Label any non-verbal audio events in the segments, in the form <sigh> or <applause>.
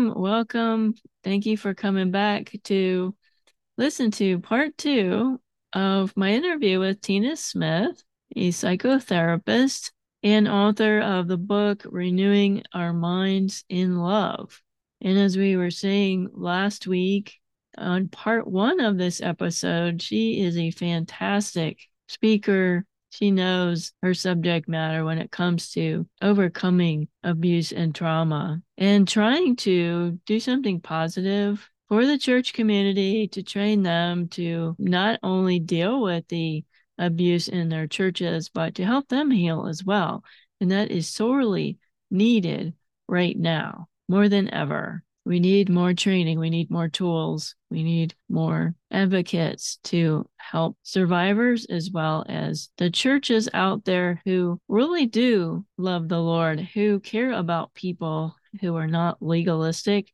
Welcome, welcome. Thank you for coming back to listen to part two of my interview with Tina Smith, a psychotherapist and author of the book Renewing Our Minds in Love. And as we were saying last week on part one of this episode, she is a fantastic speaker, she knows her subject matter when it comes to overcoming abuse and trauma and trying to do something positive for the church community to train them to not only deal with the abuse in their churches, but to help them heal as well. And that is sorely needed right now more than ever. We need more training. We need more tools. We need more advocates to help survivors as well as the churches out there who really do love the Lord, who care about people who are not legalistic,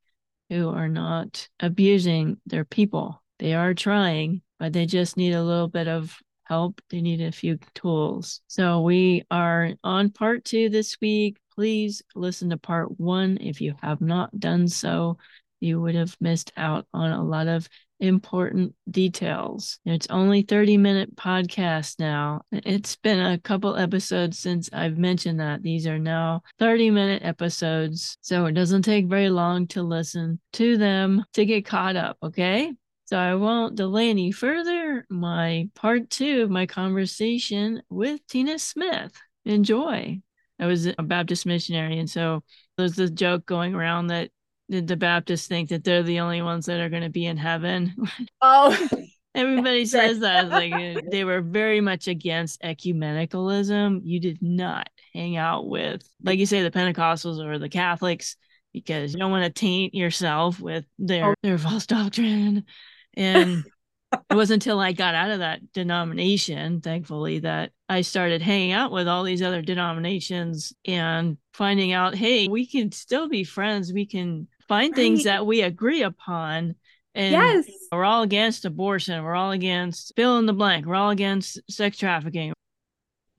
who are not abusing their people. They are trying, but they just need a little bit of help. They need a few tools. So we are on part two this week please listen to part one. If you have not done so, you would have missed out on a lot of important details. It's only 30 minute podcast now. It's been a couple episodes since I've mentioned that. These are now 30 minute episodes. So it doesn't take very long to listen to them to get caught up. Okay. So I won't delay any further. My part two of my conversation with Tina Smith. Enjoy. I was a Baptist missionary. And so there's this joke going around that the Baptists think that they're the only ones that are going to be in heaven. <laughs> Oh, everybody <laughs> says that. Like uh, they were very much against ecumenicalism. You did not hang out with, like you say, the Pentecostals or the Catholics because you don't want to taint yourself with their, oh. their false doctrine. And <laughs> it wasn't until I got out of that denomination, thankfully, that I started hanging out with all these other denominations and finding out, hey, we can still be friends. We can find right. things that we agree upon. And yes. we're all against abortion. We're all against fill in the blank. We're all against sex trafficking.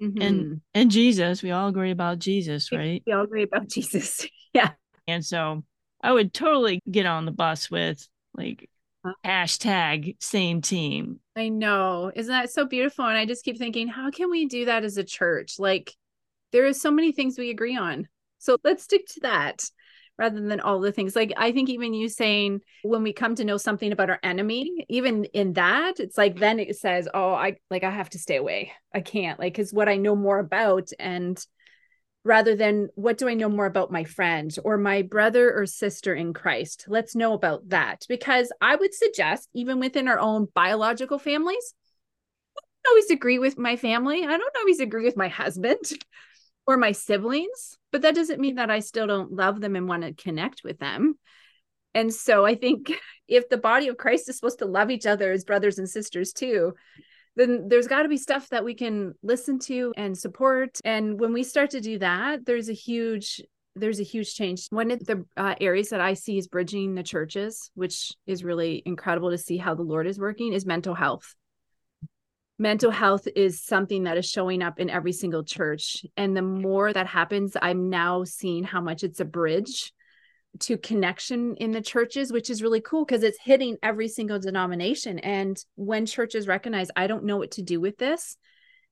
Mm-hmm. And and Jesus, we all agree about Jesus, right? We all agree about <laughs> Jesus. yeah. And so I would totally get on the bus with like hashtag same team. I know. Isn't that so beautiful? And I just keep thinking, how can we do that as a church? Like, there is so many things we agree on. So let's stick to that rather than all the things. Like, I think even you saying when we come to know something about our enemy, even in that, it's like then it says, oh, I like, I have to stay away. I can't, like, because what I know more about and rather than what do I know more about my friend or my brother or sister in Christ? Let's know about that because I would suggest, even within our own biological families, I don't always agree with my family. I don't always agree with my husband <laughs> or my siblings, but that doesn't mean that I still don't love them and want to connect with them. And so I think <laughs> if the body of Christ is supposed to love each other as brothers and sisters too, then there's got to be stuff that we can listen to and support. And when we start to do that, there's a huge there's a huge change. One of the uh, areas that I see is bridging the churches, which is really incredible to see how the Lord is working, is mental health. Mental health is something that is showing up in every single church. And the more that happens, I'm now seeing how much it's a bridge to connection in the churches, which is really cool because it's hitting every single denomination. And when churches recognize, I don't know what to do with this,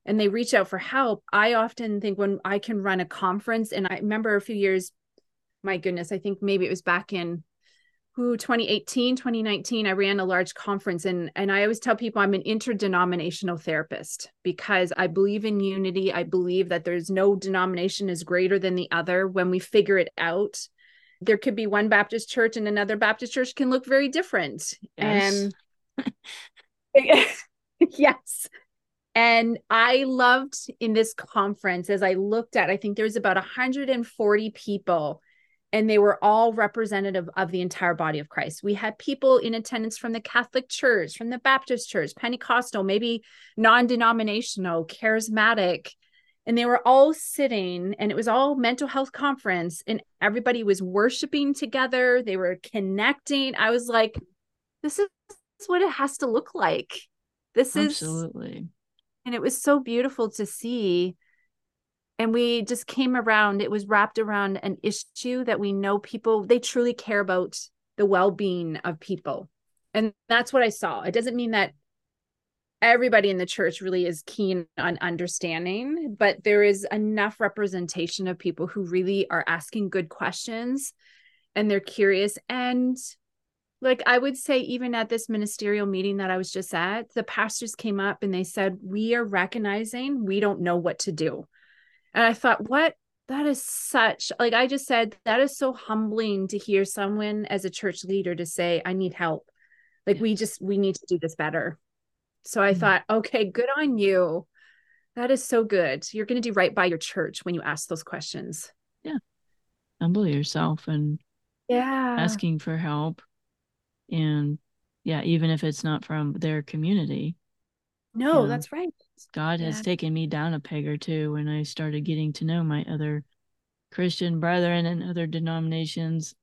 and they reach out for help, I often think when I can run a conference, and I remember a few years, my goodness, I think maybe it was back in who 2018 2019 i ran a large conference and and i always tell people i'm an interdenominational therapist because i believe in unity i believe that there's no denomination is greater than the other when we figure it out there could be one Baptist church and another Baptist church can look very different. Yes. And <laughs> <laughs> yes. And I loved in this conference as I looked at, I think there was about 140 people, and they were all representative of the entire body of Christ. We had people in attendance from the Catholic Church, from the Baptist Church, Pentecostal, maybe non denominational, charismatic. And they were all sitting, and it was all mental health conference, and everybody was worshiping together. They were connecting. I was like, this is what it has to look like. This Absolutely. is Absolutely. and it was so beautiful to see and we just came around it was wrapped around an issue that we know people they truly care about the well-being of people and that's what i saw it doesn't mean that everybody in the church really is keen on understanding but there is enough representation of people who really are asking good questions and they're curious and like I would say, even at this ministerial meeting that I was just at, the pastors came up and they said, We are recognizing we don't know what to do. And I thought, what? That is such, like I just said, that is so humbling to hear someone as a church leader to say, I need help. Like we just, we need to do this better. So I mm-hmm. thought, okay, good on you. That is so good. You're going to do right by your church when you ask those questions. Yeah. Humble yourself and yeah, asking for help and yeah even if it's not from their community no you know, that's right god yeah. has taken me down a peg or two when i started getting to know my other christian brethren and other denominations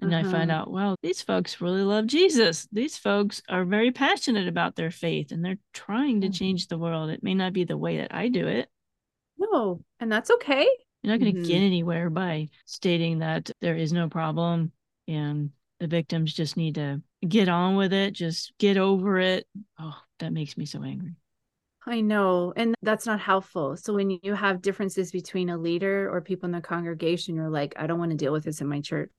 and uh-huh. i find uh-huh. out well these folks really love jesus these folks are very passionate about their faith and they're trying to mm-hmm. change the world it may not be the way that i do it no and that's okay you're not going to mm-hmm. get anywhere by stating that there is no problem and the victims just need to get on with it, just get over it. Oh, that makes me so angry. I know. And that's not helpful. So when you have differences between a leader or people in the congregation, you're like, I don't want to deal with this in my church.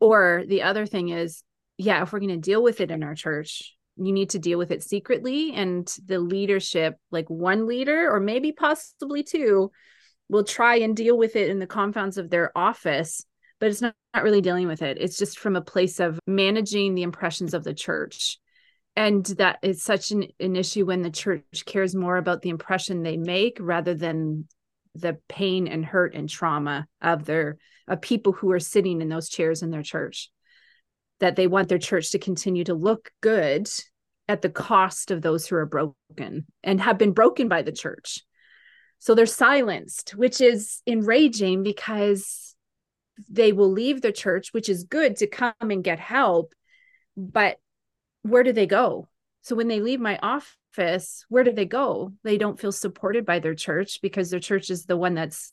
Or the other thing is, yeah, if we're going to deal with it in our church, you need to deal with it secretly. And the leadership, like one leader or maybe possibly two, will try and deal with it in the confines of their office but it's not, not really dealing with it. It's just from a place of managing the impressions of the church. And that is such an, an issue when the church cares more about the impression they make rather than the pain and hurt and trauma of their of people who are sitting in those chairs in their church that they want their church to continue to look good at the cost of those who are broken and have been broken by the church so they're silenced which is enraging because they will leave the church, which is good to come and get help. But where do they go? So when they leave my office, where do they go? They don't feel supported by their church because their church is the one that's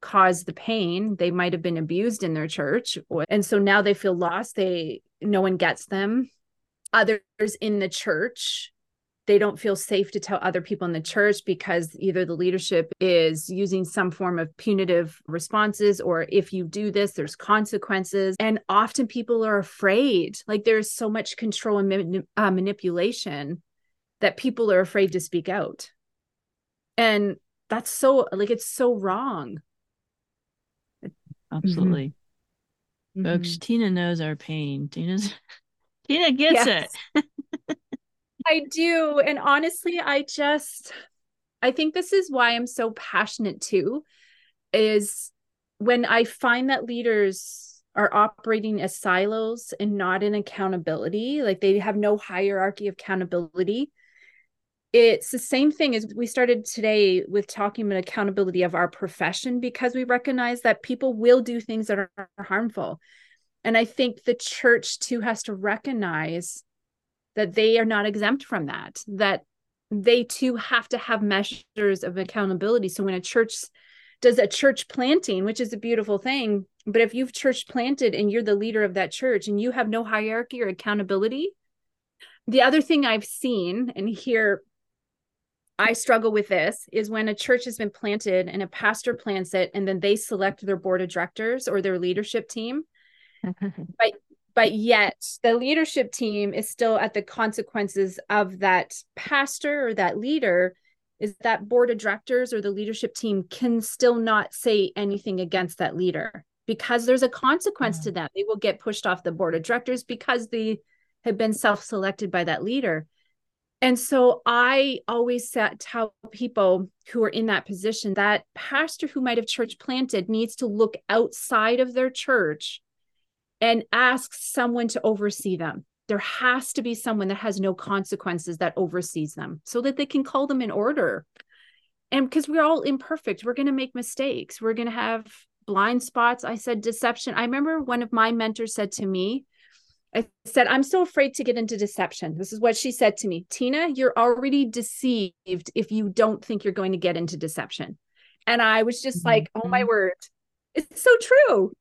caused the pain. They might have been abused in their church. And so now they feel lost. They no one gets them. Others in the church they don't feel safe to tell other people in the church because either the leadership is using some form of punitive responses or if you do this there's consequences and often people are afraid like there's so much control and uh, manipulation that people are afraid to speak out and that's so like it's so wrong absolutely mm-hmm. folks mm-hmm. tina knows our pain tina's <laughs> tina gets yes. it I do. And honestly, I just, I think this is why I'm so passionate too, is when I find that leaders are operating as silos and not in accountability, like they have no hierarchy of accountability. It's the same thing as we started today with talking about accountability of our profession because we recognize that people will do things that are harmful. And I think the church too has to recognize that they are not exempt from that, that they too have to have measures of accountability. So when a church does a church planting, which is a beautiful thing, but if you've church planted and you're the leader of that church and you have no hierarchy or accountability, the other thing I've seen and here I struggle with this is when a church has been planted and a pastor plants it and then they select their board of directors or their leadership team. <laughs> but but yet the leadership team is still at the consequences of that pastor or that leader is that board of directors or the leadership team can still not say anything against that leader because there's a consequence yeah. to mm. that they will get pushed off the board of directors because they have been self-selected by that leader And so I always tell people who are in that position that pastor who might have church planted needs to look outside of their church and ask someone to oversee them. There has to be someone that has no consequences that oversees them so that they can call them in order. And because we're all imperfect, we're going to make mistakes. We're going to have blind spots. I said deception. I remember one of my mentors said to me, I said, I'm so afraid to get into deception. This is what she said to me Tina, you're already deceived if you don't think you're going to get into deception. And I was just mm-hmm. like, oh my mm-hmm. word, it's so true.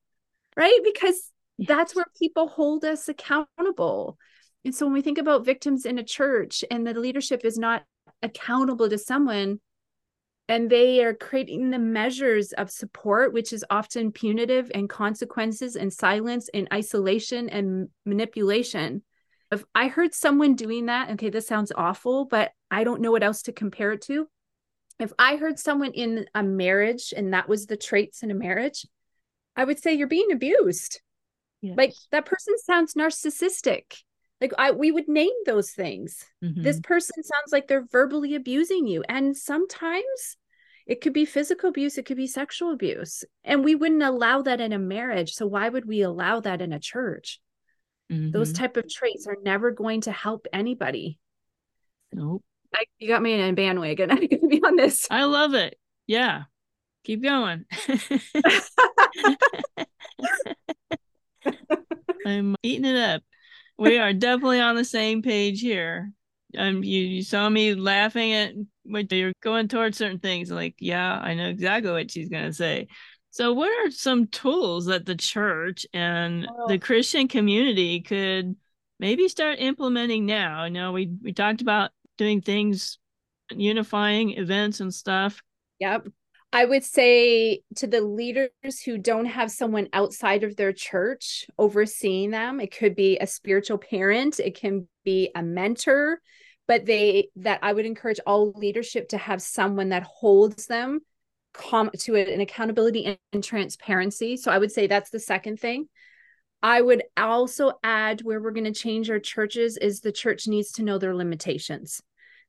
Right. Because yes. that's where people hold us accountable. And so when we think about victims in a church and the leadership is not accountable to someone, and they are creating the measures of support which is often punitive and consequences and silence and isolation and manipulation. If i heard someone doing that okay this sounds awful but i don't know what else to compare it to. If i heard someone in a marriage and that was the traits in a marriage i would say you're being abused. Yes. like that person sounds narcissistic like I we would name those things. Mm-hmm. This person sounds like they're verbally abusing you and sometimes it could be physical abuse, it could be sexual abuse. And we wouldn't allow that in a marriage. So why would we allow that in a church? Mm-hmm. Those type of traits are never going to help anybody. Nope. I, you got me in a bandwagon. <laughs> I'm to be on this. I love it. Yeah. Keep going. <laughs> <laughs> I'm eating it up we are definitely on the same page here. Um, you, you saw me laughing at when you're going towards certain things. Like, yeah, I know exactly what she's gonna say. So, what are some tools that the church and well, the Christian community could maybe start implementing now? I know we we talked about doing things, unifying events and stuff. Yep. I would say to the leaders who don't have someone outside of their church overseeing them, it could be a spiritual parent, it can be a mentor, but they that I would encourage all leadership to have someone that holds them com- to it an accountability and, and transparency. So I would say that's the second thing. I would also add where we're going to change our churches is the church needs to know their limitations,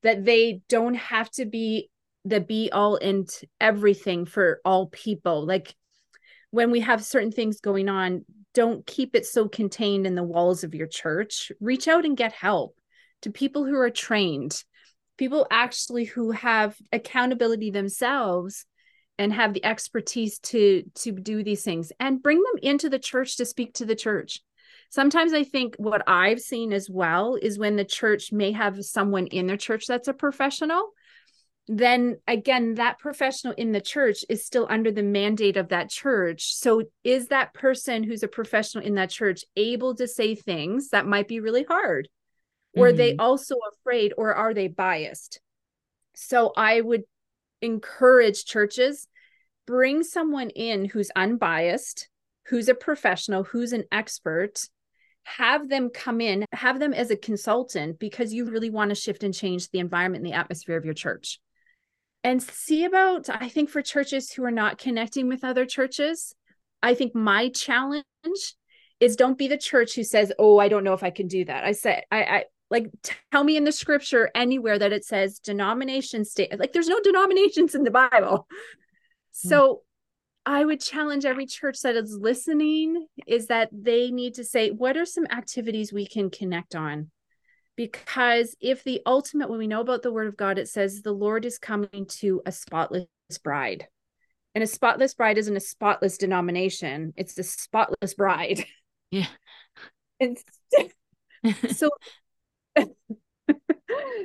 that they don't have to be the be all and everything for all people. Like when we have certain things going on don't keep it so contained in the walls of your church. Reach out and get help to people who are trained people actually who have accountability themselves and have the expertise to to do these things. And bring them into the church to speak to the church. Sometimes i think what i've seen as well is when the church may have someone in their church that's a professional then again that professional in the church is still under the mandate of that church. So is that person who's a professional in that church able to say things that might be really hard? Mm-hmm. are they also afraid or are they biased? So i would encourage churches bring someone in who's unbiased who's a professional who's an expert. Have them come in have them as a consultant because you really want to shift and change the environment and the atmosphere of your church and see about i think for churches who are not connecting with other churches i think my challenge is don't be the church who says oh i don't know if i can do that. I said i i like tell me in the scripture anywhere that it says denomination state like there's no denominations in the bible. Mm-hmm. so i would challenge every church that is listening is that they need to say what are some activities we can connect on because if the ultimate when we know about the word of god it says the lord is coming to a spotless bride. And a spotless bride isn't a spotless denomination. It's a spotless bride. <laughs> Yeah. And <laughs> so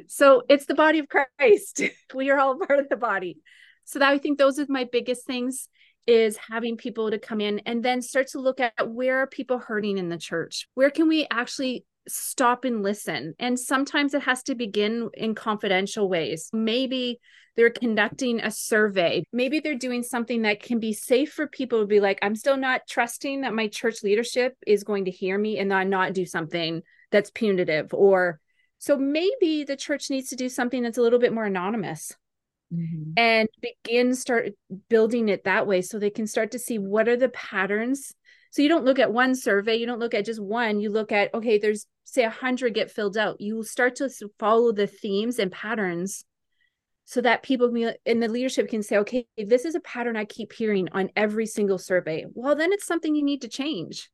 so it's the body of christ. <laughs> We are all part of the body. So that i think those are my biggest things is having people to come in and then start to look at where are people hurting in the church? Where can we actually stop and listen. And sometimes it has to begin in confidential ways. Maybe they're conducting a survey. Maybe they're doing something that can be safe for people to be like, I'm still not trusting that my church leadership is going to hear me and not, not do something that's punitive. Or so maybe the church needs to do something that's a little bit more anonymous. Mm-hmm. and begin start building it that way so they can start to see what are the patterns So you don't look at one survey, you don't look at just one, you look at, okay, there's say a hundred get filled out. You start to follow the themes and patterns so that people in the leadership can say, okay, this is a pattern I keep hearing on every single survey. Well, then it's something you need to change.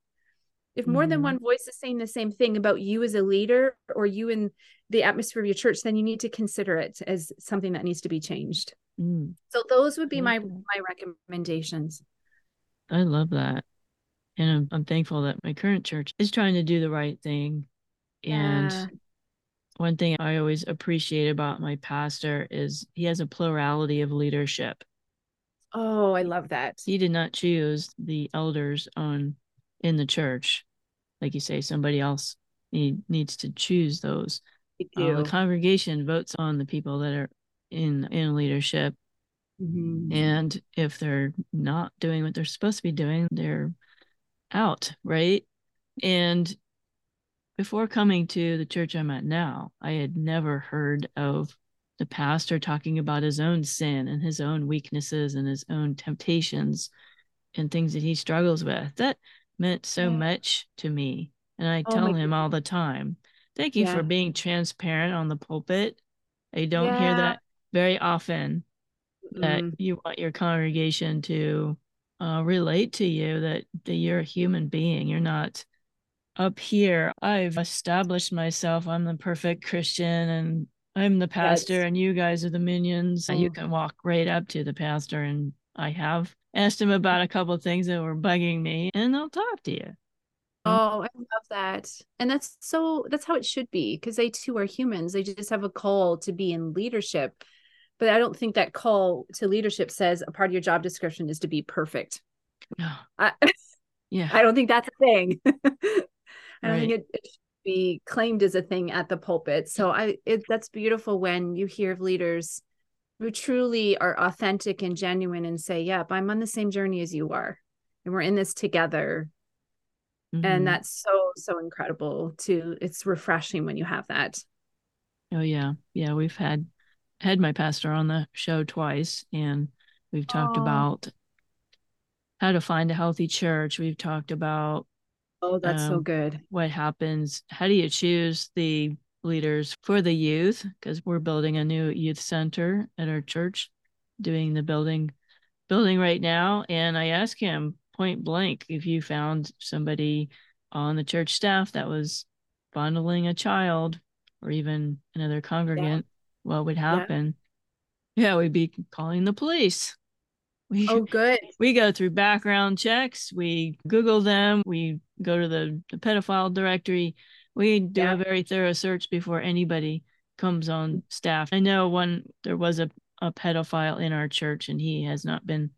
If more mm-hmm. than one voice is saying the same thing about you as a leader or you in the atmosphere of your church, then you need to consider it as something that needs to be changed. Mm. So those would be my my recommendations. I love that. And I'm, I'm thankful that my current church is trying to do the right thing. And yeah. one thing I always appreciate about my pastor is he has a plurality of leadership. Oh, I love that. He did not choose the elders on in the church. Like you say, somebody else need, needs to choose those. Uh, the congregation votes on the people that are in in leadership. Mm-hmm. And if they're not doing what they're supposed to be doing, they're out, right? And before coming to the church I'm at now, I had never heard of the pastor talking about his own sin and his own weaknesses and his own temptations and things that he struggles with. That meant so yeah. much to me. And I oh tell him all the time, thank you yeah. for being transparent on the pulpit. I don't yeah. hear that very often that mm. you want your congregation to uh, relate to you that, that you're a human being. You're not up here. I've established myself. I'm the perfect Christian and I'm the pastor, yes. and you guys are the minions. Mm. You can walk right up to the pastor, and I have asked him about a couple of things that were bugging me, and they'll talk to you. Oh, I love that. And that's so, that's how it should be because they too are humans. They just have a call to be in leadership but I don't think that call to leadership says a part of your job description is to be perfect. No. I, <laughs> yeah. I don't think that's a thing. <laughs> I don't right. think it, it, should be claimed as a thing at the pulpit. So I it, that's beautiful when you hear of leaders who truly are authentic and genuine and say, "Yep, I'm on the same journey as you are, and we're in this together." Mm-hmm. And that's so so incredible. To it's refreshing when you have that. Oh yeah, yeah. We've had had my pastor on the show twice, and we've talked Aww. about how to find a healthy church. We've talked about oh, that's um, so good. What happens? How do you choose the leaders for the youth? Because we're building a new youth center at our church, doing the building building right now. And I asked him point blank if you found somebody on the church staff that was fondling a child or even another congregant what would happen? Yeah, yeah we'd be calling the police. <laughs> We, oh, good. We go through background checks. We Google them. We go to the, the pedophile directory. We do yeah. a very thorough search before anybody comes on staff. I know one there was a, a pedophile in our church and he has not been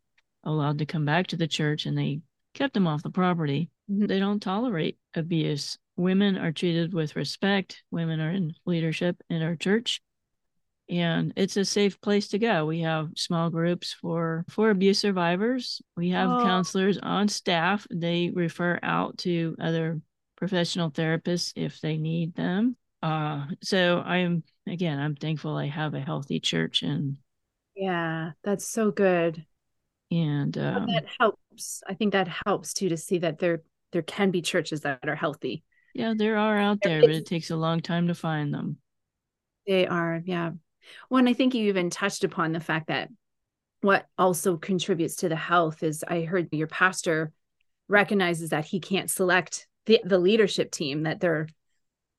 allowed to come back to the church and they kept him off the property. Mm-hmm. They don't tolerate abuse. Women are treated with respect. Women are in leadership in our church and it's a safe place to go. We have small groups for for abuse survivors. We have oh. counselors on staff. They refer out to other professional therapists if they need them. Uh, so I'm again, I'm thankful I have a healthy church and yeah, that's so good. And um, that helps. I think that helps too to see that there there can be churches that are healthy. Yeah, there are out there, but it takes a long time to find them. They are, yeah. Well, and I think you even touched upon the fact that what also contributes to the health is I heard your pastor recognizes that he can't select the, the leadership team that they're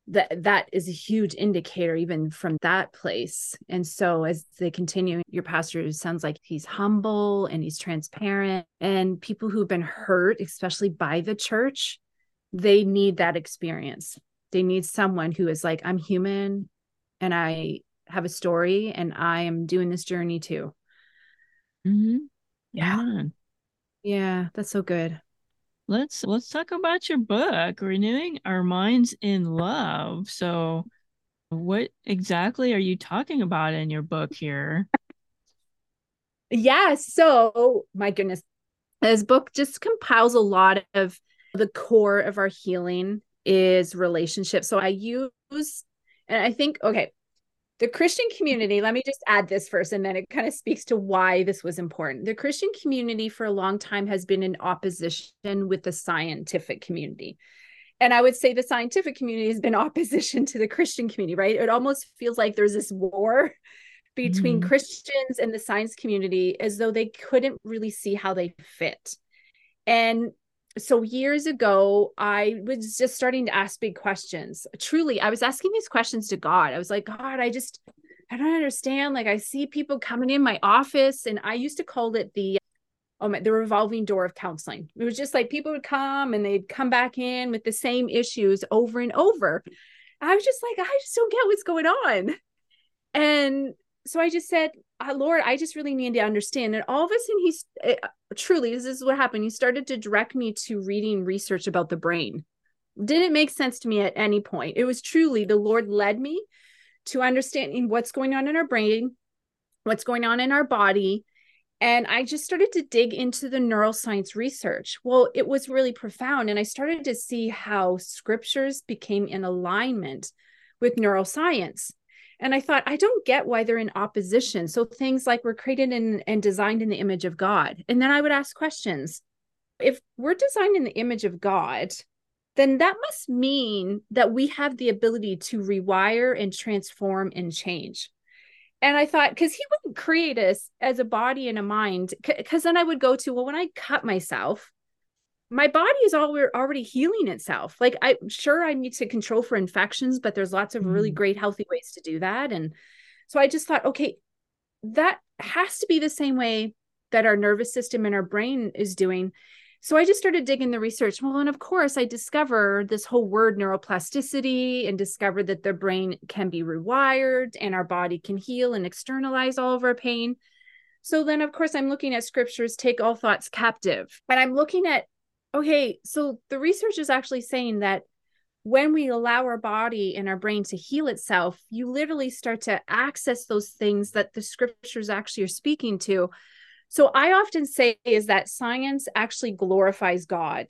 that that is a huge indicator even from that place. And so as they continue your pastor sounds like he's humble and he's transparent and people who've been hurt especially by the church they need that experience. They need someone who is like i'm human and i have a story and I am doing this journey too. Mm-hmm. Yeah. Yeah, that's so good. Let's let's talk about your book, Renewing Our Minds in Love. So what exactly are you talking about in your book here? yeah, so my goodness. This book just compiles a lot of the core of our healing is relationships. So I use and I think okay, the Christian community, let me just add this first, and then it kind of speaks to why this was important. The Christian community for a long time has been in opposition with the scientific community. And I would say the scientific community has been <laughs> opposition to the Christian community, right? It almost feels like there's this war <laughs> between mm. Christians and the science community as though they couldn't really see how they fit. And so years ago i was just starting to ask big questions. Truly i was asking these questions to god. I was like god i just i don't understand. Like i see people coming in my office and i used to call it the oh my the revolving door of counseling. It was just like people would come and they'd come back in with the same issues over and over. I was just like i just don't get what's going on. And so i just said uh, Lord, I just really need to understand. And all of a sudden, he's truly, this is what happened. He started to direct me to reading research about the brain. Didn't make sense to me at any point. It was truly the Lord led me to understanding what's going on in our brain, what's going on in our body. And I just started to dig into the neuroscience research. Well, it was really profound. And I started to see how scriptures became in alignment with neuroscience. And I thought, I don't get why they're in opposition. So things like we're created in, and designed in the image of God. And then I would ask questions. If we're designed in the image of God, then that must mean that we have the ability to rewire and transform and change. And I thought, because he wouldn't create us as a body and a mind, because then I would go to, well, when I cut myself, my body is already healing itself. Like I'm sure I need to control for infections, but there's lots of really mm. great healthy ways to do that. And so I just thought, okay, that has to be the same way that our nervous system and our brain is doing. So I just started digging the research. Well, and of course, I discovered this whole word neuroplasticity and discovered that the brain can be rewired and our body can heal and externalize all of our pain. So then, of course, I'm looking at scriptures, take all thoughts captive. And I'm looking at okay, so the research is actually saying that when we allow our body and our brain to heal itself, you literally start to access those things that the scriptures actually are speaking to. So I often say is that science actually glorifies God.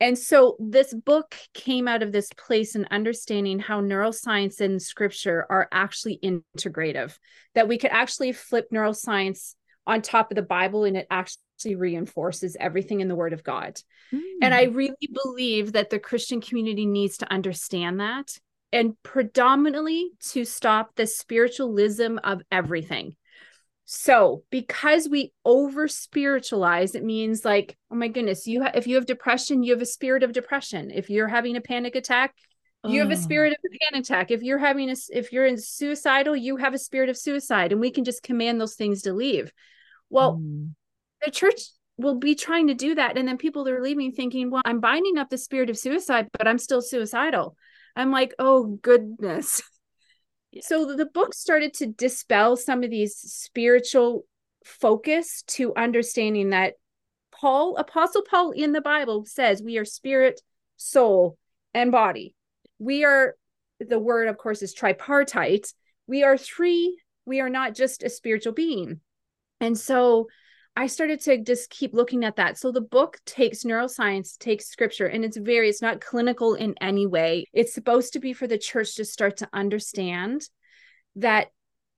And so this book came out of this place in understanding how neuroscience and scripture are actually integrative, that we could actually flip neuroscience on top of the Bible and it actually reinforces everything in the word of God. Mm. And I really believe that the Christian community needs to understand that and predominantly to stop the spiritualism of everything. So, because we over spiritualize, it means like, oh my goodness, you ha- if you have depression, you have a spirit of depression. If you're having a panic attack, you have a spirit of a panic attack. If you're having a, if you're in suicidal, you have a spirit of suicide, and we can just command those things to leave. Well, mm the church will be trying to do that. And then people are leaving thinking well i'm binding up the spirit of suicide but i'm still suicidal. I'm like oh goodness. <laughs> Yeah. so the book started to dispel some of these spiritual focus to understanding that paul apostle paul in the bible says we are spirit soul and body. We are the word of course is tripartite. We are three. We are not just a spiritual being. And so I started to just keep looking at that. So the book takes neuroscience, takes scripture, and it's very, it's not clinical in any way. It's supposed to be for the church to start to understand that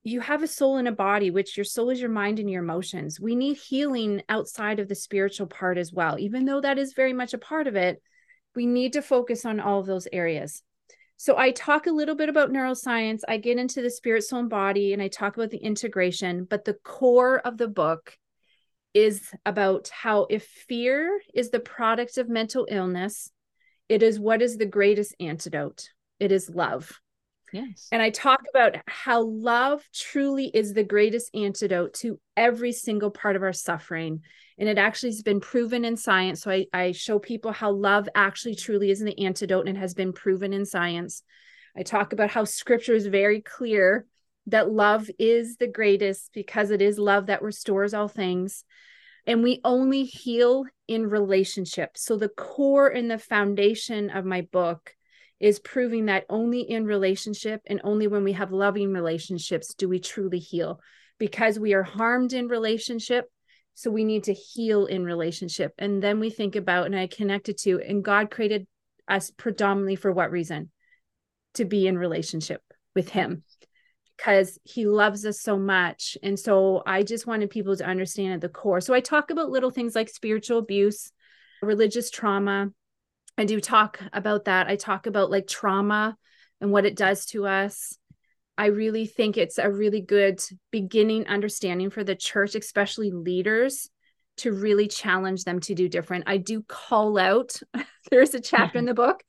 you have a soul and a body, which your soul is your mind and your emotions. We need healing outside of the spiritual part as well. Even though that is very much a part of it, we need to focus on all of those areas. So I talk a little bit about neuroscience. I get into the spirit, soul, and body, and I talk about the integration. But the core of the book is about how if fear is the product of mental illness, it is what is the greatest antidote? It is love. Yes. And I talk about how love truly is the greatest antidote to every single part of our suffering. And it actually has been proven in science. So I, I show people how love actually truly is the antidote and it has been proven in science. I talk about how scripture is very clear that love is the greatest because it is love that restores all things. And we only heal in relationship. So, the core and the foundation of my book is proving that only in relationship and only when we have loving relationships do we truly heal because we are harmed in relationship. So, we need to heal in relationship. And then we think about, and I connected to, and God created us predominantly for what reason? To be in relationship with Him because he loves us so much. And so I just wanted people to understand at the core. So I talk about little things like spiritual abuse, religious trauma. I do talk about that. I talk about like trauma and what it does to us. I really think it's a really good beginning understanding for the church, especially leaders, to really challenge them to do different. I do call out, <laughs> there's a chapter in the book.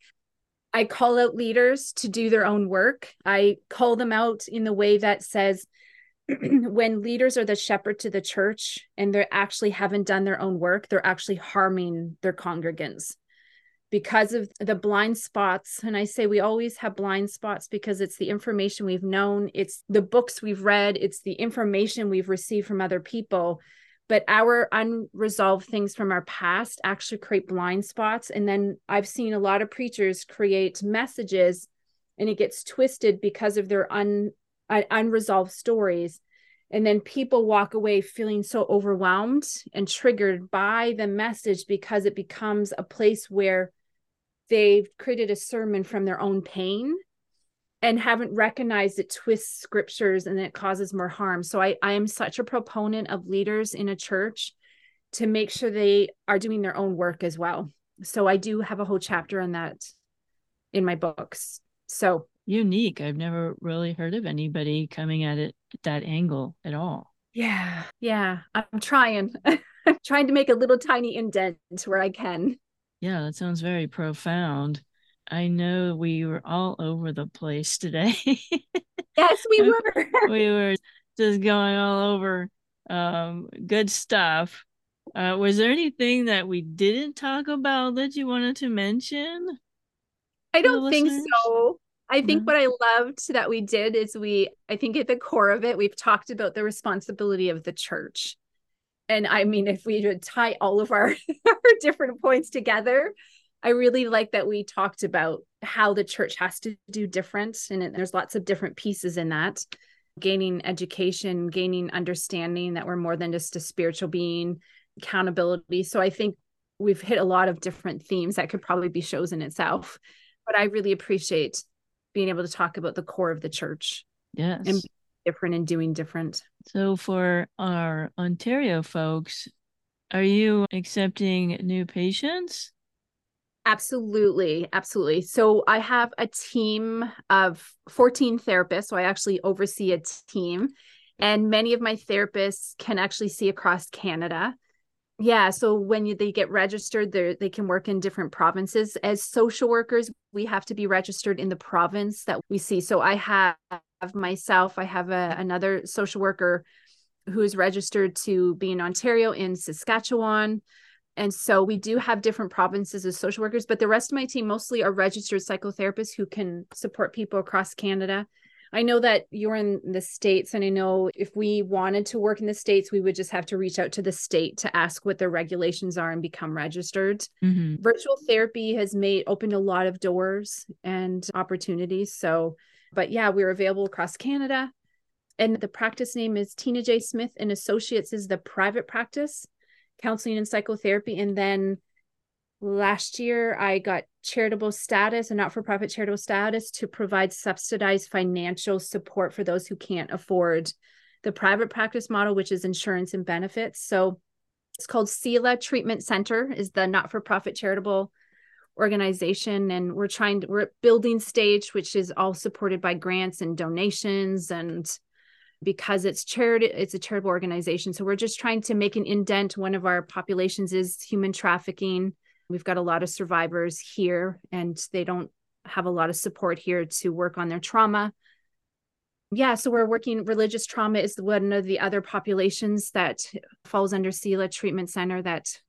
I call out leaders to do their own work. I call them out in the way that says, <clears throat> when leaders are the shepherd to the church and they actually haven't done their own work, they're actually harming their congregants because of the blind spots. And I say we always have blind spots because it's the information we've known, it's the books we've read, it's the information we've received from other people. But our unresolved things from our past actually create blind spots. And then I've seen a lot of preachers create messages and it gets twisted because of their un, uh, unresolved stories. And then people walk away feeling so overwhelmed and triggered by the message because it becomes a place where they've created a sermon from their own pain and haven't recognized it twists scriptures and it causes more harm. So I, I am such a proponent of leaders in a church to make sure they are doing their own work as well. So I do have a whole chapter on that in my books. So unique. I've never really heard of anybody coming at it at that angle at all. Yeah. Yeah. I'm trying. I'm <laughs> trying to make a little tiny indent where I can. Yeah, that sounds very profound. I know we were all over the place today. <laughs> yes, we were. <laughs> we were just going all over um, good stuff. Uh, was there anything that we didn't talk about that you wanted to mention? I don't think so. I think what I loved that we did is we, I think at the core of it, we've talked about the responsibility of the church and I mean, if we would tie all of our, <laughs> our different points together, I really like that we talked about how the church has to do different. And it, there's lots of different pieces in that gaining education, gaining understanding that we're more than just a spiritual being, accountability. So I think we've hit a lot of different themes that could probably be shows in itself. But I really appreciate being able to talk about the core of the church. Yes. And different and doing different. So, for our Ontario folks, are you accepting new patients? Absolutely. Absolutely. So, I have a team of 14 therapists. So, I actually oversee a team, and many of my therapists can actually see across Canada. Yeah, so when you, they get registered, they can work in different provinces. As social workers, we have to be registered in the province that we see. So I have myself, I have a, another social worker who is registered to be in Ontario, in Saskatchewan, and so we do have different provinces as social workers. But the rest of my team mostly are registered psychotherapists who can support people across Canada. I know that you're in the States, and I know if we wanted to work in the States, we would just have to reach out to the state to ask what their regulations are and become registered. Mm-hmm. Virtual therapy has made opened a lot of doors and opportunities. So, but yeah, we're available across Canada. And the practice name is Tina J. Smith and Associates is the private practice, counseling and psychotherapy. And then last year I got charitable status, a not for profit charitable status to provide subsidized financial support for those who can't afford the private practice model, which is insurance and benefits. So it's called Selah Treatment Center, is the not for profit charitable organization. And we're trying to, we're at building stage, which is all supported by grants and donations. And because it's charity, it's a charitable organization. So we're just trying to make an indent. One of our populations is human trafficking We've got a lot of survivors here, and they don't have a lot of support here to work on their trauma. Yeah, so we're working religious trauma is one of the other populations that falls under Selah Treatment Center that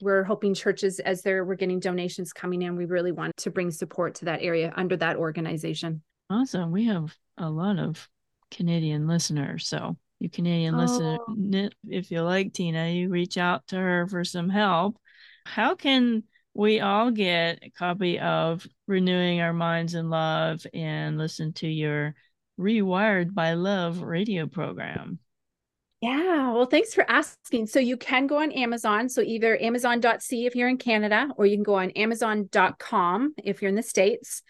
we're hoping churches as they're we're getting donations coming in, we really want to bring support to that area under that organization. Awesome. We have a lot of Canadian listener. So you Canadian oh. listener, if you like Tina, you reach out to her for some help how can we all get a copy of Renewing Our Minds in Love and listen to your Rewired by Love radio program? Yeah, well, thanks for asking. So you can go on Amazon. So either amazon.ca if you're in Canada, or you can go on amazon.com if you're in the States.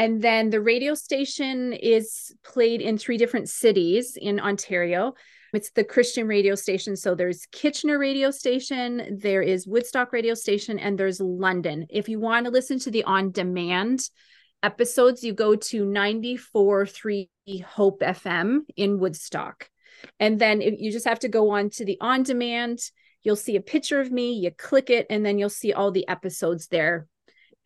And then the radio station is played in three different cities in Ontario. It's the Christian radio station. So there's Kitchener radio station, there is Woodstock radio station, and there's London. If you want to listen to the on demand episodes, you go to 94.3 Hope FM in Woodstock. And then you just have to go on to the on demand. You'll see a picture of me, you click it, and then you'll see all the episodes there.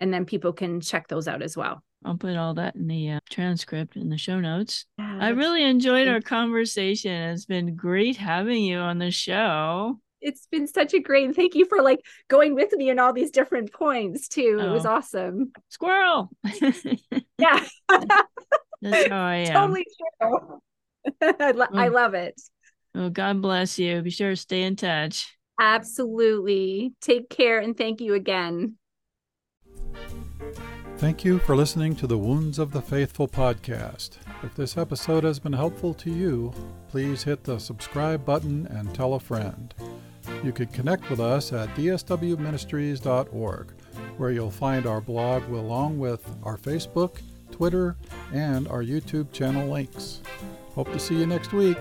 And then people can check those out as well. I'll put all that in the uh, transcript in the show notes. Yeah, I really enjoyed our conversation. It's been great having you on the show. It's been such a great. Thank you for like going with me in all these different points too. Oh. It was oh. awesome. Squirrel. <laughs> yeah. <laughs> That's how I <laughs> am. Totally true. I, lo- I love it. Well, God bless you. Be sure to stay in touch. Absolutely. Take care and thank you again. Thank you for listening to the Wounds of the Faithful podcast. If this episode has been helpful to you, please hit the subscribe button and tell a friend. You can connect with us at dswministries.org, where you'll find our blog along with our Facebook, Twitter, and our YouTube channel links. Hope to see you next week.